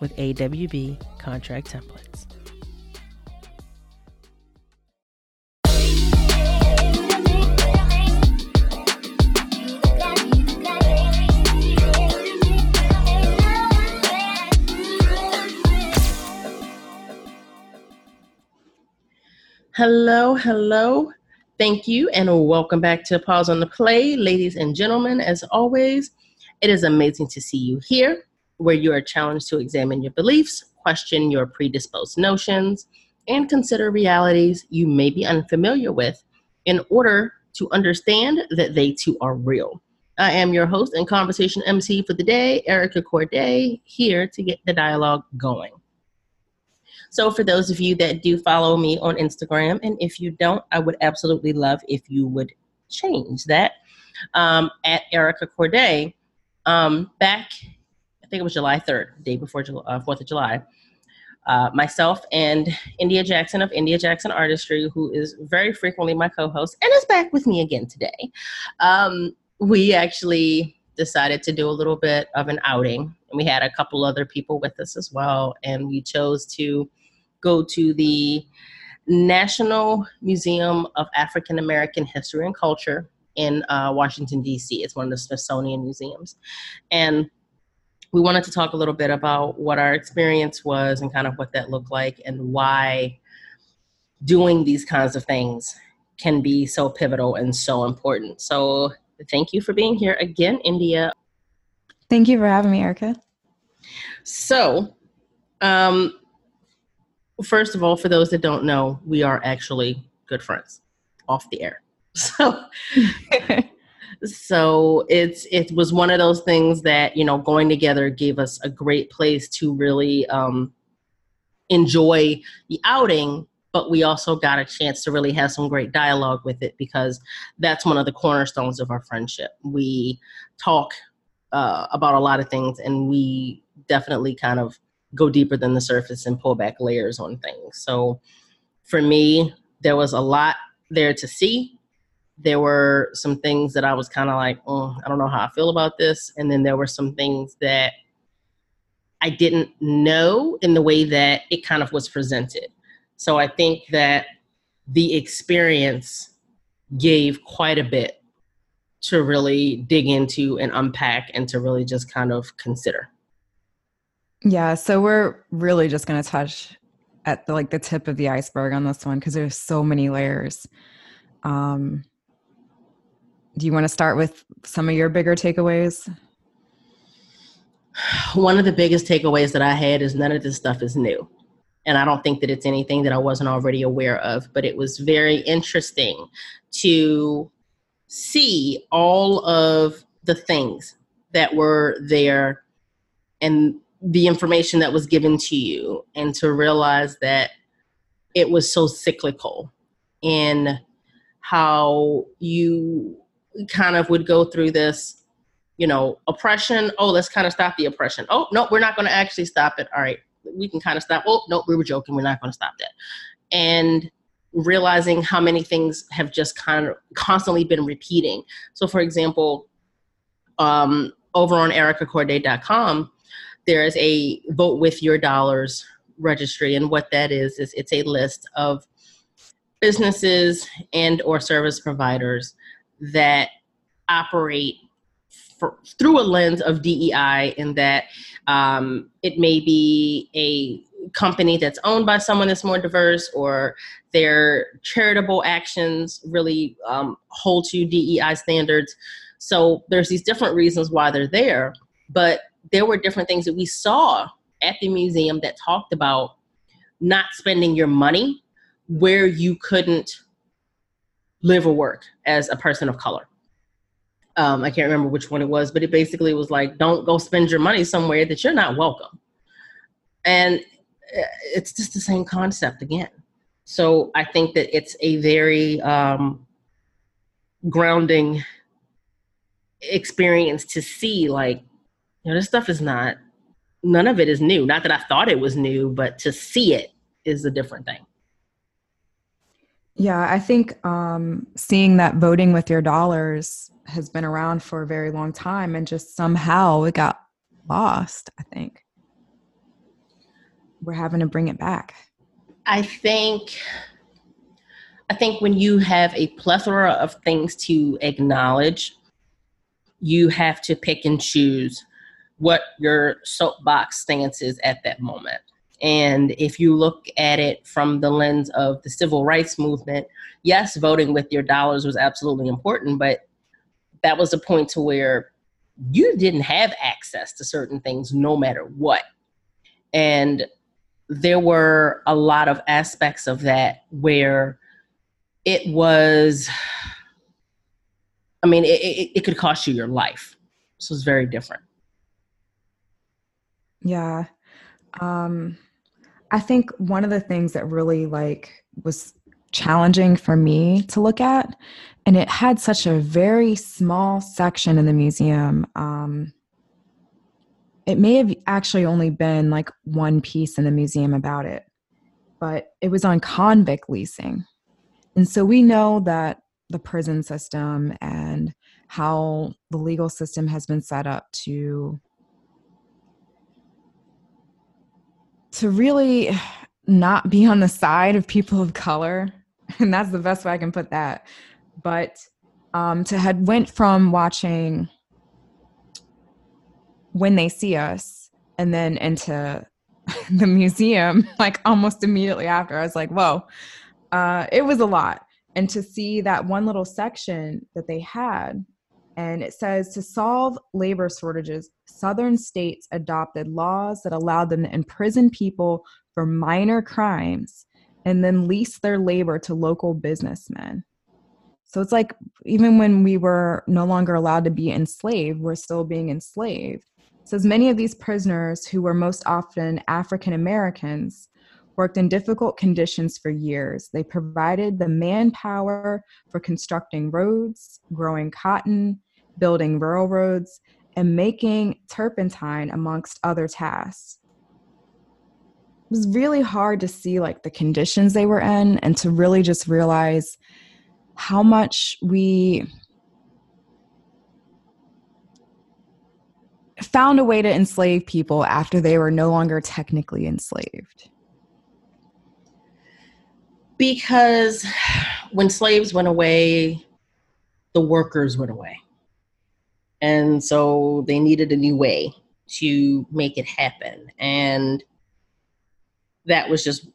with AWB contract templates. Hello, hello. Thank you, and welcome back to Pause on the Play. Ladies and gentlemen, as always, it is amazing to see you here, where you are challenged to examine your beliefs, question your predisposed notions, and consider realities you may be unfamiliar with in order to understand that they too are real. I am your host and conversation MC for the day, Erica Courdae, here to get the dialogue going. So, for those of you that do follow me on Instagram, and if you don't, I would absolutely love if you would change that um, at Erica Courdae. Um, back, I think it was July 3rd, day before uh, 4th of July, uh, myself and India Jackson of India Jackson Artistry, who is very frequently my co host and is back with me again today, um, we actually decided to do a little bit of an outing. And we had a couple other people with us as well. And we chose to go to the National Museum of African American History and Culture in uh, Washington, D.C. It's one of the Smithsonian museums. And we wanted to talk a little bit about what our experience was and kind of what that looked like and why doing these kinds of things can be so pivotal and so important. So, thank you for being here again, India. Thank you for having me, Erica. So, um, first of all, for those that don't know, we are actually good friends off the air. So so it's it was one of those things that, you know, going together gave us a great place to really um enjoy the outing, but we also got a chance to really have some great dialogue with it because that's one of the cornerstones of our friendship. We talk uh, about a lot of things and we definitely kind of go deeper than the surface and pull back layers on things. So for me, there was a lot there to see. There were some things that I was kind of like, oh, I don't know how I feel about this. And then there were some things that I didn't know in the way that it kind of was presented. So I think that the experience gave quite a bit to really dig into and unpack and to really just kind of consider. Yeah, so we're really just going to touch at the, like the tip of the iceberg on this one because there's so many layers. Um, do you want to start with some of your bigger takeaways? One of the biggest takeaways that I had is none of this stuff is new. And I don't think that it's anything that I wasn't already aware of, but it was very interesting to see all of the things that were there and the information that was given to you and to realize that it was so cyclical in how you kind of would go through this you know oppression. Oh let's kind of stop the oppression. Oh no we're not going to actually stop it. All right we can kind of stop oh no we were joking we're not going to stop that. And realizing how many things have just kind of constantly been repeating. So for example um, over on ericacourdae.com there is a vote with your dollars registry and what that is is it's a list of businesses and or service providers that operate for, through a lens of DEI in that um, it may be a company that's owned by someone that's more diverse or their charitable actions really um, hold to DEI standards. So there's these different reasons why they're there, but there were different things that we saw at the museum that talked about not spending your money where you couldn't live or work as a person of color. Um, I can't remember which one it was, but it basically was like, don't go spend your money somewhere that you're not welcome. And uh, it's just the same concept again. So I think that it's a very um, grounding experience to see, like, you know, this stuff is not, none of it is new. Not that I thought it was new, but to see it is a different thing. Yeah, I think um, seeing that voting with your dollars has been around for a very long time and just somehow it got lost, I think. We're having to bring it back. I think I think when you have a plethora of things to acknowledge, you have to pick and choose what your soapbox stance is at that moment. And if you look at it from the lens of the civil rights movement, yes, voting with your dollars was absolutely important, but that was a point to where you didn't have access to certain things no matter what. And there were a lot of aspects of that where it was, I mean, it, it, it could cost you your life. So it's very different. Yeah. Um, I think one of the things that really like was challenging for me to look at, and it had such a very small section in the museum. Um, it may have actually only been like one piece in the museum about it, but it was on convict leasing. And so we know that the prison system and how the legal system has been set up to to really not be on the side of people of color and that's the best way i can put that but um, to had went from watching when they see us and then into the museum like almost immediately after i was like whoa. Uh, it was a lot. And to see that one little section that they had and it says to solve labor shortages, southern states adopted laws that allowed them to imprison people for minor crimes and then lease their labor to local businessmen. So it's like even when we were no longer allowed to be enslaved, we're still being enslaved. It says many of these prisoners, who were most often African Americans, worked in difficult conditions for years. They provided the manpower for constructing roads, growing cotton, building railroads, and making turpentine, amongst other tasks. It was really hard to see like the conditions they were in and to really just realize how much we found a way to enslave people after they were no longer technically enslaved. Because when slaves went away, the workers went away. And so they needed a new way to make it happen. And that was just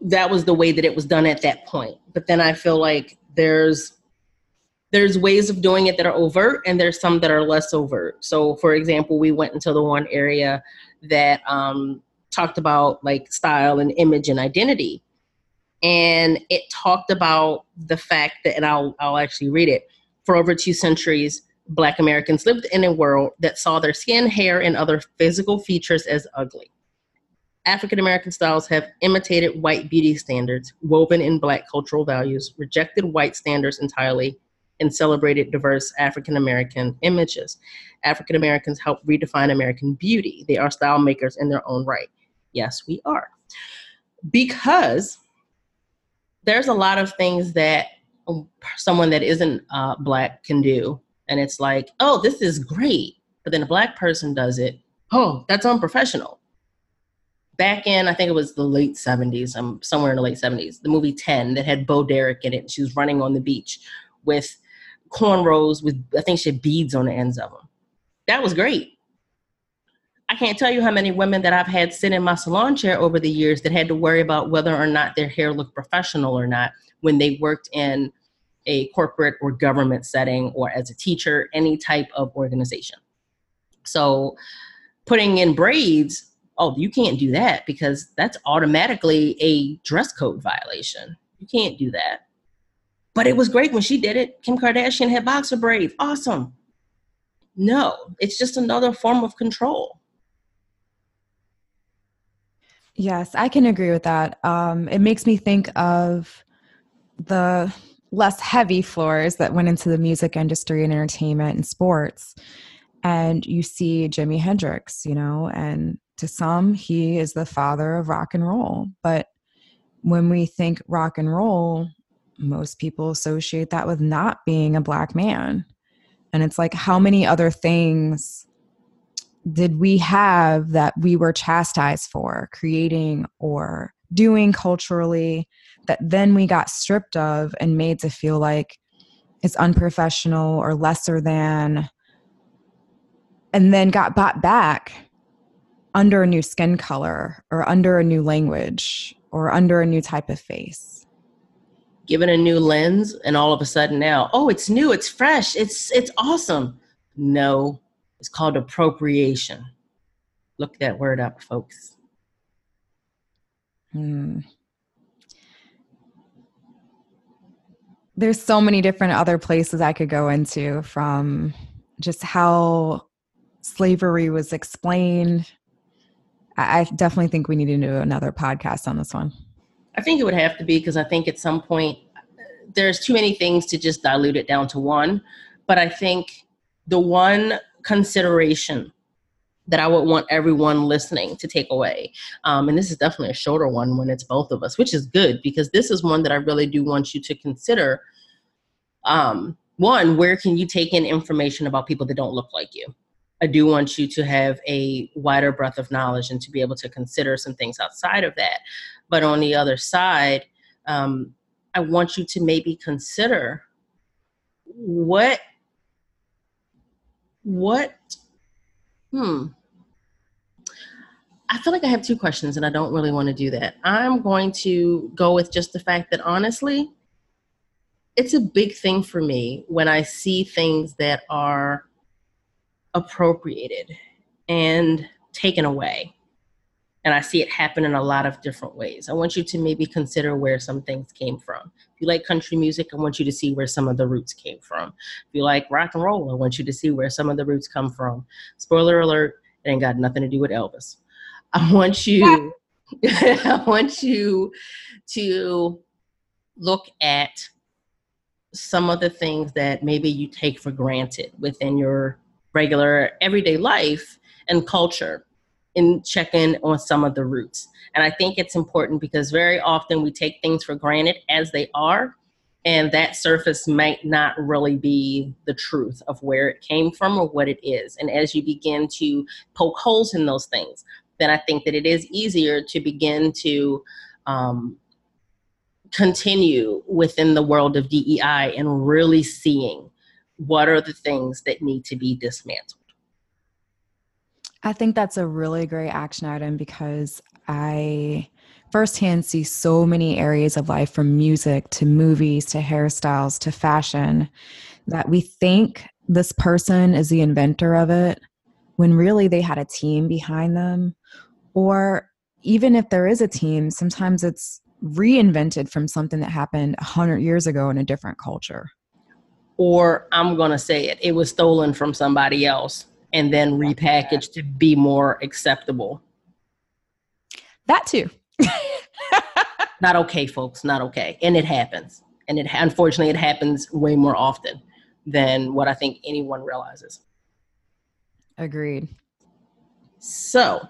that was the way that it was done at that point. But then I feel like there's there's ways of doing it that are overt and there's some that are less overt. So for example, we went into the one area that um, talked about like style and image and identity. And it talked about the fact that, and I'll, I'll actually read it, for over two centuries, Black Americans lived in a world that saw their skin, hair, and other physical features as ugly. African American styles have imitated white beauty standards, woven in Black cultural values, rejected white standards entirely, and celebrated diverse African American images. African Americans help redefine American beauty. They are style makers in their own right. Yes, we are. Because there's a lot of things that someone that isn't uh, Black can do and it's like, oh, this is great. But then a black person does it. Oh, that's unprofessional. Back in, I think it was the late 70s, um, somewhere in the late 70s, the movie 10 that had Bo Derek in it. She was running on the beach with cornrows with, I think she had beads on the ends of them. That was great. I can't tell you how many women that I've had sit in my salon chair over the years that had to worry about whether or not their hair looked professional or not when they worked in a corporate or government setting or as a teacher, any type of organization. So putting in braids, oh, you can't do that because that's automatically a dress code violation. You can't do that. But it was great when she did it. Kim Kardashian had boxer braids. Awesome. No, it's just another form of control. Yes, I can agree with that. Um, it makes me think of the less heavy floors that went into the music industry and entertainment and sports. And you see Jimi Hendrix, you know, and to some, he is the father of rock and roll. But when we think rock and roll, most people associate that with not being a black man. And it's like, how many other things did we have that we were chastised for creating or doing culturally that then we got stripped of and made to feel like it's unprofessional or lesser than? And then got bought back under a new skin color or under a new language or under a new type of face. Given a new lens and all of a sudden now oh it's new it's fresh it's it's awesome. No it's called appropriation look that word up folks hmm. there's so many different other places i could go into from just how slavery was explained I definitely think we need to do another podcast on this one. I think it would have to be because I think at some point there's too many things to just dilute it down to one. But I think the one consideration that I would want everyone listening to take away, um, and this is definitely a shorter one when it's both of us, which is good because this is one that I really do want you to consider. Um, one, where can you take in information about people that don't look like you? I do want you to have a wider breadth of knowledge and to be able to consider some things outside of that. But on the other side, um, I want you to maybe consider what, what, hmm. I feel like I have two questions and I don't really want to do that. I'm going to go with just the fact that honestly, it's a big thing for me when I see things that are appropriated and taken away. And I see it happen in a lot of different ways. I want you to maybe consider where some things came from. If you like country music, I want you to see where some of the roots came from. If you like rock and roll, I want you to see where some of the roots come from. Spoiler alert, it ain't got nothing to do with Elvis. I want you I want you to look at some of the things that maybe you take for granted within your regular everyday life and culture and check in on some of the roots. And I think it's important because very often we take things for granted as they are, and that surface might not really be the truth of where it came from or what it is. And as you begin to poke holes in those things, then I think that it is easier to begin to um, continue within the world of DEI and really seeing what are the things that need to be dismantled? I think that's a really great action item because I firsthand see so many areas of life from music to movies to hairstyles to fashion that we think this person is the inventor of it when really they had a team behind them. Or even if there is a team, sometimes it's reinvented from something that happened 100 years ago in a different culture or I'm going to say it, it was stolen from somebody else and then repackaged to be more acceptable. That too. not okay, folks. Not okay. And it happens. And it unfortunately it happens way more often than what I think anyone realizes. Agreed. So,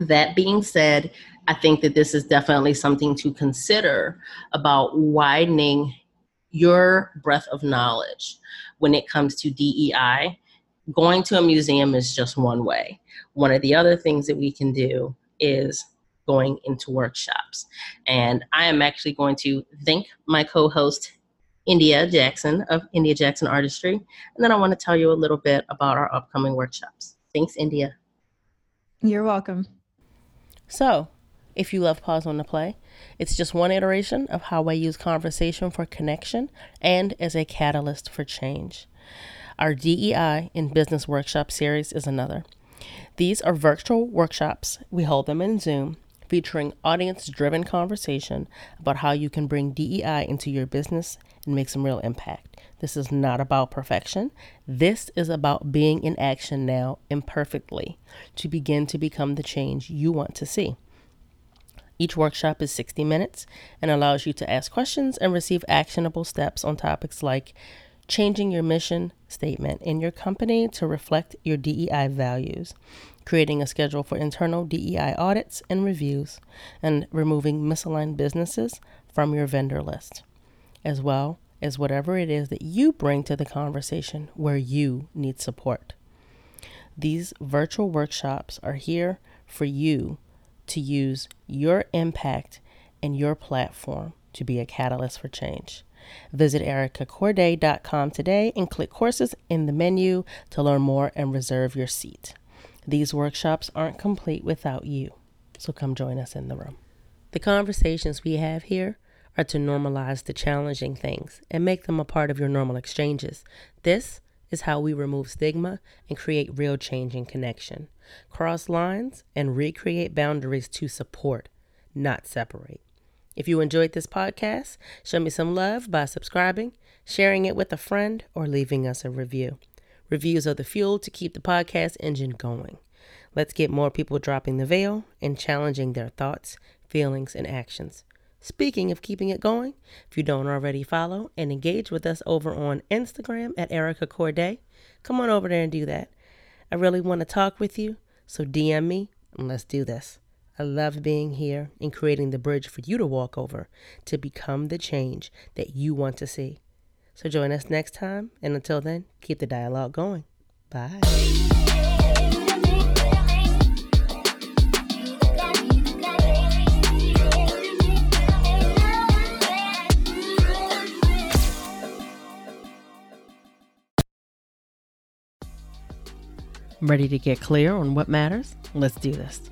that being said, I think that this is definitely something to consider about widening your breadth of knowledge when it comes to DEI. Going to a museum is just one way. One of the other things that we can do is going into workshops. And I am actually going to thank my co host, India Jackson of India Jackson Artistry. And then I want to tell you a little bit about our upcoming workshops. Thanks, India. You're welcome. So, if you love Pause on the Play, it's just one iteration of how I use conversation for connection and as a catalyst for change. Our DEI in Business Workshop series is another. These are virtual workshops. We hold them in Zoom, featuring audience driven conversation about how you can bring DEI into your business and make some real impact. This is not about perfection. This is about being in action now imperfectly to begin to become the change you want to see. Each workshop is 60 minutes and allows you to ask questions and receive actionable steps on topics like changing your mission statement in your company to reflect your DEI values, creating a schedule for internal DEI audits and reviews, and removing misaligned businesses from your vendor list, as well as whatever it is that you bring to the conversation where you need support. These virtual workshops are here for you to use your impact and your platform to be a catalyst for change. Visit ericacourdae.com today and click courses in the menu to learn more and reserve your seat. These workshops aren't complete without you, so come join us in the room. The conversations we have here are to normalize the challenging things and make them a part of your normal exchanges. This is how we remove stigma and create real change and connection, cross lines, and recreate boundaries to support, not separate. If you enjoyed this podcast, show me some love by subscribing, sharing it with a friend, or leaving us a review. Reviews are the fuel to keep the podcast engine going. Let's get more people dropping the veil and challenging their thoughts, feelings, and actions. Speaking of keeping it going, if you don't already follow and engage with us over on Instagram at Erica Courdae, come on over there and do that. I really want to talk with you, so DM me and let's do this. I love being here and creating the bridge for you to walk over to become the change that you want to see. So join us next time, and until then, keep the dialogue going. Bye. Ready to get clear on what matters? Let's do this.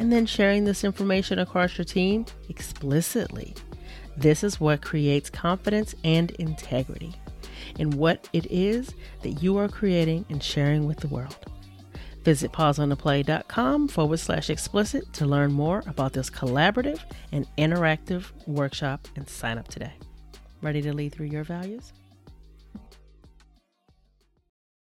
and then sharing this information across your team explicitly. This is what creates confidence and integrity in what it is that you are creating and sharing with the world. Visit pauseontheplay.com forward slash explicit to learn more about this collaborative and interactive workshop and sign up today. Ready to lead through your values?